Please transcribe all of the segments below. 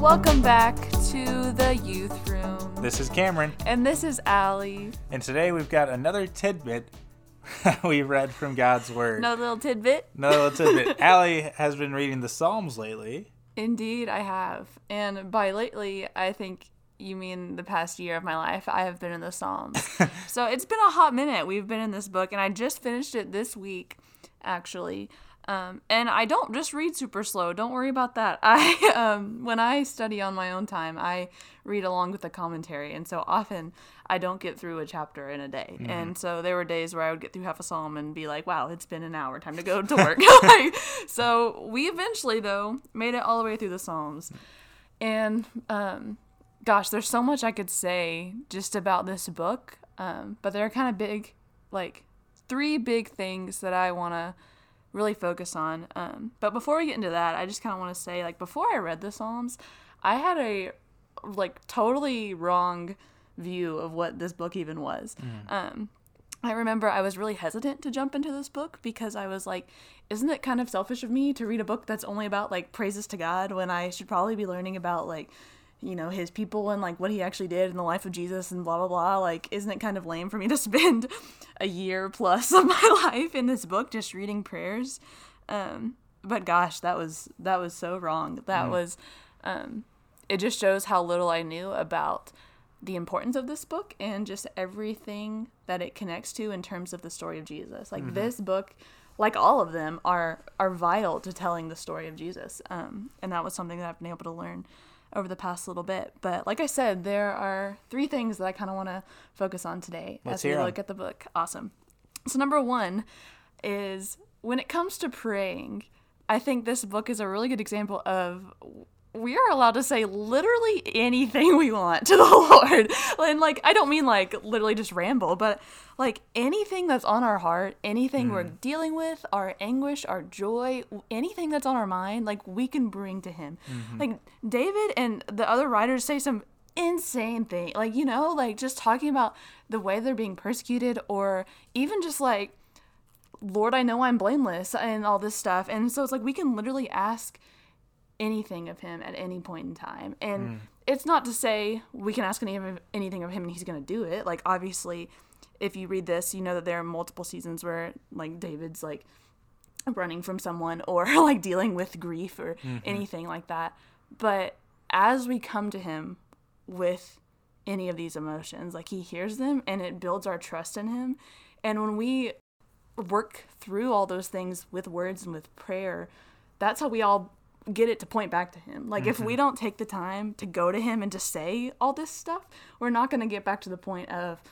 Welcome back to the youth room. This is Cameron, And this is Allie. and today we've got another tidbit we read from God's Word. No little tidbit. Another little tidbit. Allie has been reading the Psalms lately. Indeed, I have. And by lately, I think you mean the past year of my life. I have been in the Psalms. so it's been a hot minute. We've been in this book, and I just finished it this week, actually. Um, and I don't just read super slow. Don't worry about that. I um, when I study on my own time, I read along with the commentary, and so often I don't get through a chapter in a day. And so there were days where I would get through half a psalm and be like, "Wow, it's been an hour. Time to go to work." Like, so we eventually, though, made it all the way through the psalms, and um, gosh, there's so much I could say just about this book. Um, but there are kind of big, like three big things that I want to really focus on. Um, but before we get into that, I just kind of want to say, like, before I read the Psalms, I had a like totally wrong view of what this book even was. Um, I remember I was really hesitant to jump into this book because I was like, isn't it kind of selfish of me to read a book that's only about like praises to God when I should probably be learning about like, you know, his people and like what he actually did in the life of Jesus and blah blah blah. Like, isn't it kind of lame for me to spend a year plus of my life in this book just reading prayers? Um, but gosh, that was that was so wrong. That was um, it just shows how little I knew about the importance of this book and just everything that it connects to in terms of the story of Jesus. Like this book, like all of them, are are vital to telling the story of Jesus. Um, and that was something that I've been able to learn over the past little bit. But like I said, there are three things that I kind of want to focus on today Let's as we look at the book. Awesome. So number one is when it comes to praying, I think this book is a really good example of we are allowed to say literally anything we want to the Lord. And like I don't mean like literally just ramble, but like anything that's on our heart, anything we're mm. dealing with, our anguish, our joy, anything that's on our mind, like we can bring to him. Mm-hmm. Like David and the other writers say some insane thing. Like, you know, like just talking about the way they're being persecuted or even just like Lord, I know I'm blameless and all this stuff. And so it's like we can literally ask anything of him at any point in time. And mm. it's not to say we can ask any of anything of him and he's going to do it. Like obviously, if you read this, you know that there are multiple seasons where like David's like running from someone or like dealing with grief or mm-hmm. anything like that. But as we come to him with any of these emotions, like he hears them and it builds our trust in him. And when we work through all those things with words and with prayer, that's how we all get it to point back to him. Like if we mm-hmm. don't take the time to go to him and to say all this stuff, we're not going to get back to the point of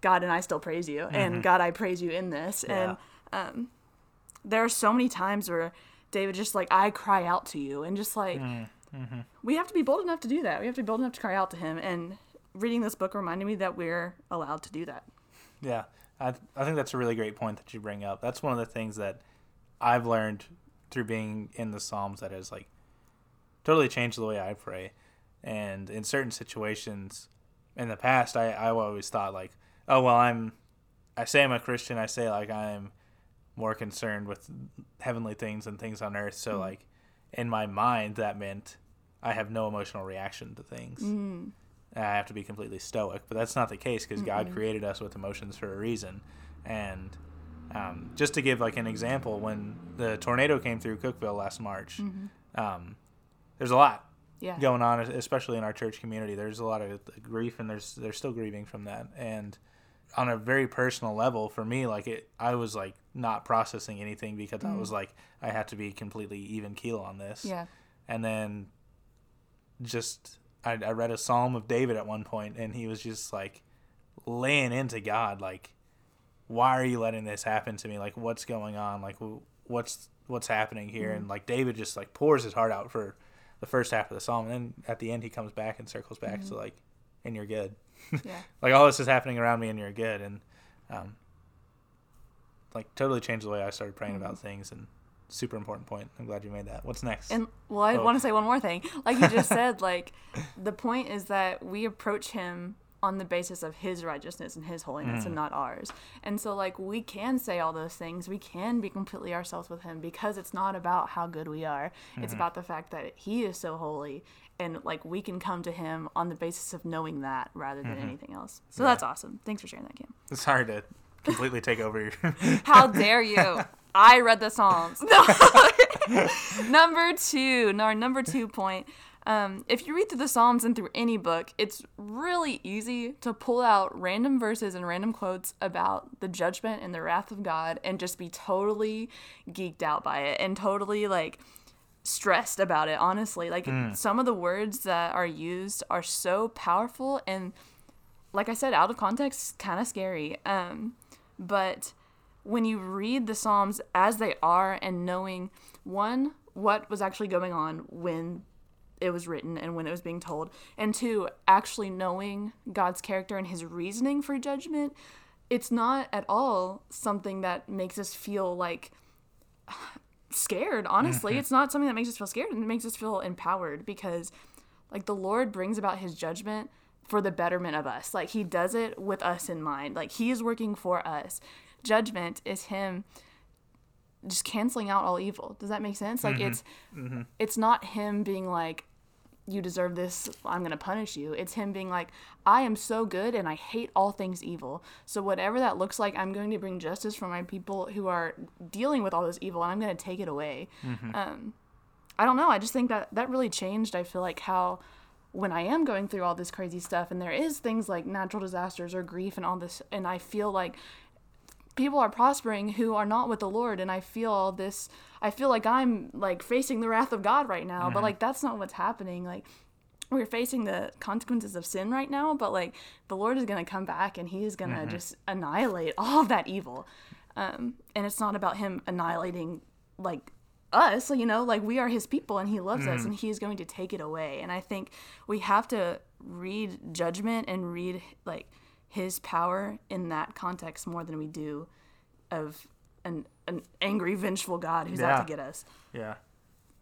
God and I still praise you and mm-hmm. God I praise you in this. And um there are so many times where David just like I cry out to you and just like mm, mm-hmm. we have to be bold enough to do that. We have to be bold enough to cry out to him and reading this book reminded me that we're allowed to do that. Yeah, I, I think that's a really great point that you bring up. That's one of the things that I've learned through being in the Psalms that has like totally changed the way I pray. And in certain situations in the past, I, I always thought like, oh well, I'm, I say I'm a Christian. I say like I'm more concerned with heavenly things and things on earth. So mm. like, in my mind, that meant I have no emotional reaction to things. Mm. I have to be completely stoic, but that's not the case because God created us with emotions for a reason. And um, just to give like an example, when the tornado came through Cookeville last March, um, there's a lot Yeah. going on, especially in our church community. There's a lot of grief, and there's they're still grieving from that. And on a very personal level, for me, like it, I was like not processing anything because I was like I had to be completely even keel on this Yeah. and then just I, I read a psalm of david at one point and he was just like laying into god like why are you letting this happen to me? Like what's going on? Like what's what's happening here? Mm-hmm. And like david just like pours his heart out for the first half of the psalm and then at the end he comes back and circles back mm-hmm. to like and you're good. Yeah. like all this is happening around me and you're good. And um like totally changed the way i started praying about mm-hmm. things and super important point. I'm glad you made that. What's next? And well, I Oh. want to say one more thing. Like you just said, like the point is that we approach him on the basis of his righteousness and his holiness and mm. not ours. And so like we can say all those things. We can be completely ourselves with him because it's not about how good we are. It's mm-hmm. about the fact that he is so holy and like we can come to him on the basis of knowing that rather than mm-hmm. anything else. So that's awesome. Thanks for sharing that, Cam. Sorry to completely take over your. How dare you? I read the Psalms. No. number two, our number two point. Um, if you read through the Psalms and through any book, it's really easy to pull out random verses and random quotes about the judgment and the wrath of God and just be totally geeked out by it and totally like stressed about it, honestly. Like some of the words that are used are so powerful and like I said, out of context, kind of scary. Um, but when you read the Psalms as they are and knowing one, what was actually going on when it was written and when it was being told, and two, actually knowing God's character and his reasoning for judgment, it's not at all something that makes us feel like scared, honestly. Mm-hmm. It's not something that makes us feel scared, and it makes us feel empowered because like the Lord brings about his judgment for the betterment of us. Like he does it with us in mind. Like he is working for us. Judgment is him just canceling out all evil. Does that make sense? Like mm-hmm. it's mm-hmm. it's not him being like you deserve this, I'm going to punish you. It's him being like I am so good and I hate all things evil. So whatever that looks like, I'm going to bring justice for my people who are dealing with all this evil and I'm going to take it away. Um I don't know. I just think that that really changed. I feel like how when I am going through all this crazy stuff and there is things like natural disasters or grief and all this, and I feel like people are prospering who are not with the Lord, and I feel all this. I feel like I'm like facing the wrath of God right now, but mm-hmm. like that's not what's happening. Like we're facing the consequences of sin right now, but like the Lord is gonna come back and He is gonna mm-hmm. just annihilate all of that evil. Um, and it's not about Him annihilating like us, you know, like we are His people and He loves us mm. and He is going to take it away. And I think we have to read judgment and read like His power in that context more than we do of an an angry, vengeful God who's out to get us. Yeah.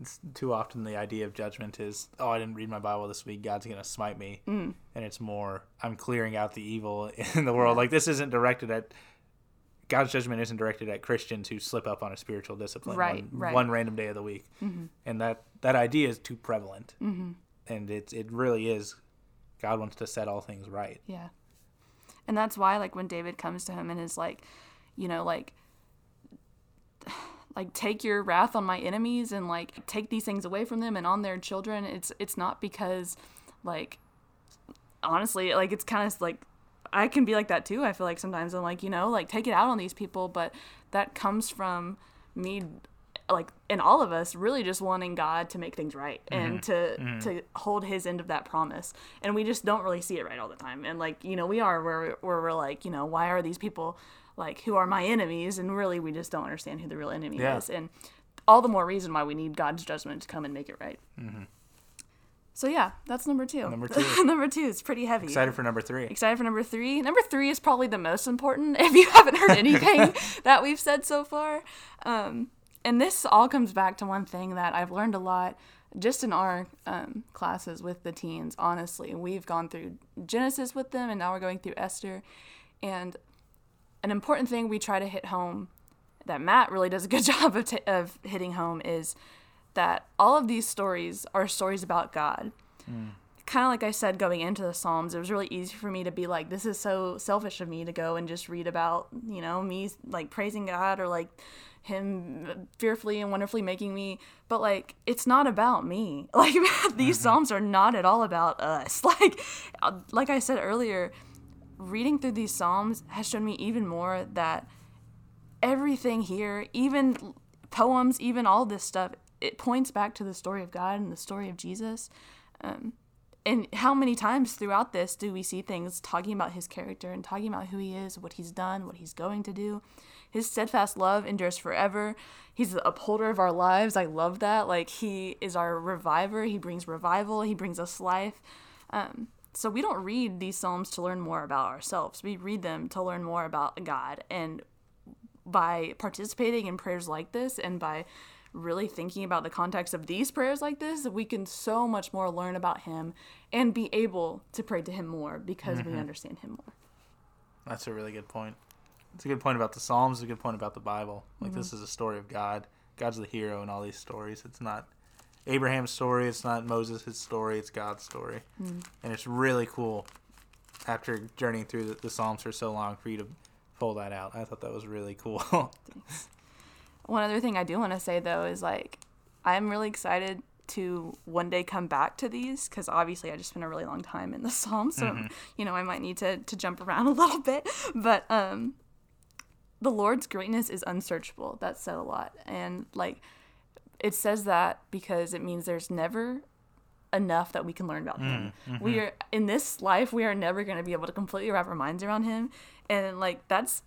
It's too often the idea of judgment is, oh, I didn't read my Bible this week. God's going to smite me. Mm. And it's more, I'm clearing out the evil in the world. Like, this isn't directed at, God's judgment isn't directed at Christians who slip up on a spiritual discipline Right, one, right. one random day of the week. And that, that idea is too prevalent. Mm-hmm. And it, it really is, God wants to set all things right. Yeah. And that's why like when David comes to him and is like, you know, like like take your wrath on my enemies and like take these things away from them and on their children, it's it's not because like honestly, like it's kind of like I can be like that too. I feel like sometimes I'm like, you know, like take it out on these people, but that comes from me like in all of us really just wanting God to make things right mm-hmm. and to mm-hmm. to hold his end of that promise. And we just don't really see it right all the time. And like, you know, we are where where we're like, you know, why are these people like who are my enemies and really we just don't understand who the real enemy Yeah. is. And all the more reason why we need God's judgment to come and make it right. Mm-hmm. So yeah, that's number 2. Number two. number 2 is pretty heavy. Excited for number three. Excited for number three. Number three is probably the most important if you haven't heard anything that we've said so far. Um, and this all comes back to one thing that I've learned a lot just in our um, classes with the teens, honestly. We've gone through Genesis with them, and now we're going through Esther. And an important thing we try to hit home that Matt really does a good job of, t- of hitting home is that all of these stories are stories about God kind of like I said going into the Psalms, it was really easy for me to be like, this is so selfish of me to go and just read about, you know, me like praising God or like him fearfully and wonderfully making me. But like, it's not about me. Like, these Psalms are not at all about us. Like, like I said earlier, reading through these Psalms has shown me even more that everything here, even poems, even all this stuff, it points back to the story of God and the story of Jesus. Um, and how many times throughout this do we see things talking about his character and talking about who he is, what he's done, what he's going to do? His steadfast love endures forever. He's the upholder of our lives. I love that. Like he is our reviver. He brings revival. He brings us life. Um, so we don't read these psalms to learn more about ourselves. We read them to learn more about God. And by participating in prayers like this and by really thinking about the context of these prayers like this, we can so much more learn about Him and be able to pray to Him more because we mm-hmm. understand Him more. That's a really good point. It's a good point about the Psalms. It's a good point about the Bible. Like this mm-hmm. is a story of God. God's the hero in all these stories. It's not Abraham's story. It's not Moses' story. It's God's story, mm. and it's really cool. After journeying through the, the Psalms for so long, for you to pull that out, I thought that was really cool. One other thing I do want to say though is like I'm really excited to one day come back to these because obviously I just spent a really long time in the Psalms, so mm-hmm. you know I might need to to jump around a little bit. But um, the Lord's greatness is unsearchable. That's said a lot, and like it says that because it means there's never enough that we can learn about him. Mm, mm-hmm. We are in this life we are never going to be able to completely wrap our minds around him and like that's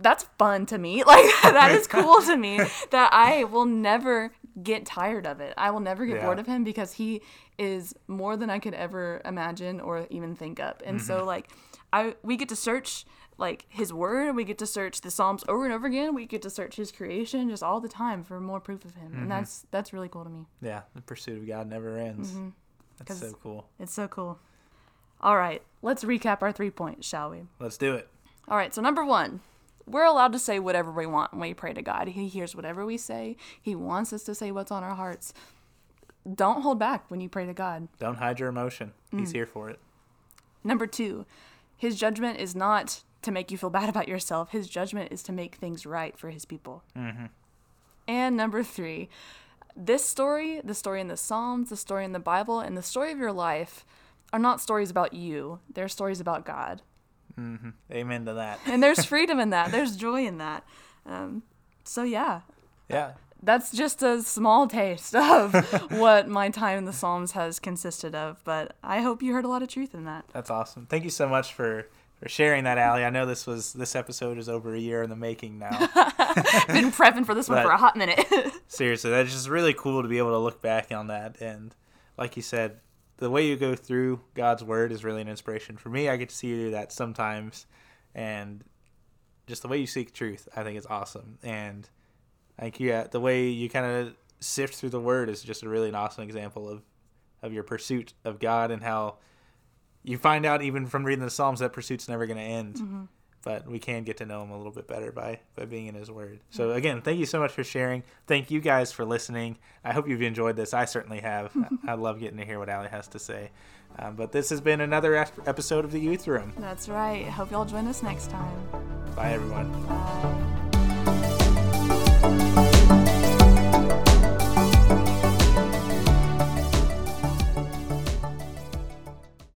that's fun to me. Like that is cool to me that I will never get tired of it. I will never get Yeah. bored of him because he is more than I could ever imagine or even think up. And so mm-hmm. like I we get to search like his word, and we get to search the Psalms over and over again. We get to search his creation just all the time for more proof of him. And mm-hmm. that's that's really cool to me. yeah, the pursuit of God never ends. Mm-hmm. That's so cool. It's so cool. All right, let's recap our three points, shall we? Let's do it. All right, so number one, we're allowed to say whatever we want when we pray to God. He hears whatever we say, He wants us to say what's on our hearts. Don't hold back when you pray to God. Don't hide your emotion. He's mm. here for it. Number two, His judgment is not to make you feel bad about yourself, His judgment is to make things right for His people. Mm-hmm. And number three, this story, the story in the Psalms, the story in the Bible, and the story of your life are not stories about you, they're stories about God. Amen to that. and there's freedom in that. There's joy in that. Um, so yeah, Yeah. that's just a small taste of what my time in the Psalms has consisted of. But I hope you heard a lot of truth in that. That's awesome. Thank you so much for for sharing that, Allie. I know this was this episode is over a year in the making now. Been prepping for this one for a hot minute. Seriously, that's just really cool to be able to look back on that. And like you said, the way you go through God's word is really an inspiration for me. I get to see you do that sometimes, and just the way you seek truth, I think is awesome. And think yeah, the way you kind of sift through the word is just a really an awesome example of of your pursuit of God and how you find out even from reading the Psalms that pursuit's never going to end. Mm-hmm. But we can get to know him a little bit better by by being in his word. So again, thank you so much for sharing. Thank you guys for listening. I hope you've enjoyed this. I certainly have. I love getting to hear what Allie has to say. Um, but this has been another episode of the Youth Room. That's right. Hope y'all join us next time. Bye everyone. Bye.